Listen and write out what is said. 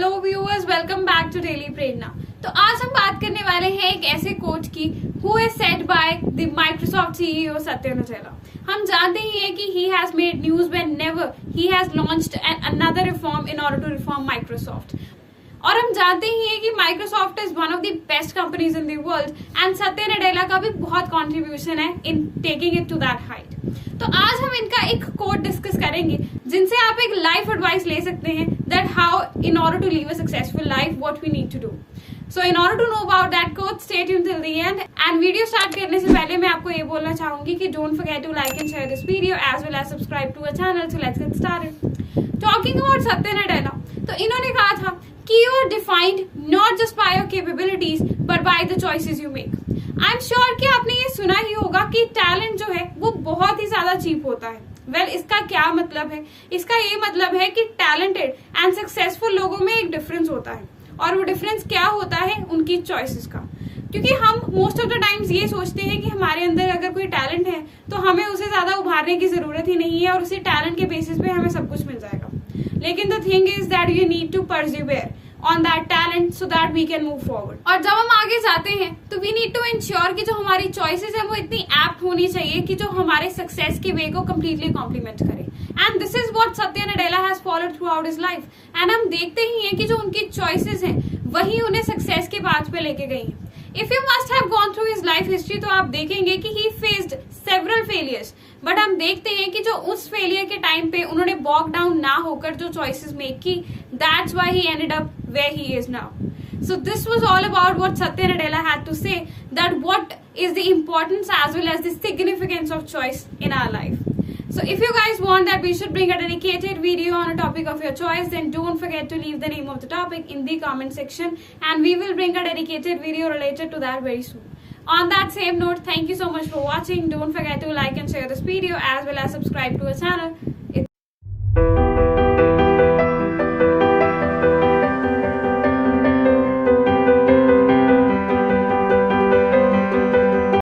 Back to daily Prerna तो आज हम बात करने वाले हैं एक ऐसे कोच की who is set by the Microsoft CEO Satya Nadella हम जानते ही हैं कि he has made news when never he has launched an another reform in order to reform Microsoft और हम जानते ही हैं कि Microsoft is one of the best companies in the world and Satya Nadella का भी बहुत कंट्रीब्यूशन है in taking it to that height तो आज हम इनका एक कोड डिस्कस करेंगे, जिनसे आप एक लाइफ एडवाइस ले सकते हैं that how in order to leave a successful life what we need to do so in order to know about that code stay tune till the end and video start करने से पहले मैं आपको ये बोलना चाहूँगी कि don't forget to like and share this video as well as subscribe to a channel so let's get started talking about Satya Nadella तो इन्होंने कहा था कि you are defined not just by your capabilities but by the choices you make I am sure कि आपने ये सुना ही होगा कि टैलेंट जो है वो बहुत ही ज़्यादा चीप होता है। वेल well, इसका क्या मतलब है? इसका ये मतलब है कि टैलेंटेड एंड सक्सेसफुल लोगों में एक डिफरेंस होता है। और वो डिफरेंस क्या होता है? उनकी चॉइसेस का। क्योंकि हम मोस्ट ऑफ़ द टाइम्स ये सोचते हैं कि हमारे अंदर अगर कोई टैलेंट है तो हमें उसे ज़्यादा उभारने की ज़रूरत ही नहीं है और उसी टैलेंट के बेसिस पे हमें सब कुछ मिल जाएगा। लेकिन the thing is that you need to persevere on that talent so that we can move forward और जब हम आगे जाते हैं तो वी नीड टू इंश्योर कि जो हमारी चॉइसेस है, वो इतनी एप्ट होनी चाहिए कि जो हमारे सक्सेस के वे को कम्प्लीटली कॉम्प्लीमेंट करे। And this is what Satya Nadella has followed through out is life and हम देखते ही हैं कि जो उनकी चॉइसेस हैं, वही उन्हें सक्सेस के पाथ पे लेके गई हैं। If you must have gone through his life history तो आप देखेंगे कि he faced several failures but हम देखते हैं कि जो उस फेलियर के टाइम पे उन्होंने वॉक डाउन ना होकर जो चॉइसेस मेक की that's why he ended up where he is now. So this was all about what Satya Nadella had to say that what is the importance as well as the significance of choice in our life. So if you guys want that we should bring a dedicated video on a topic of your choice then don't forget to leave the name of the topic in the comment section and we will bring a dedicated video related to that very soon. On that same note, thank you so much for watching. Don't forget to like and share this video as well as subscribe to our channel.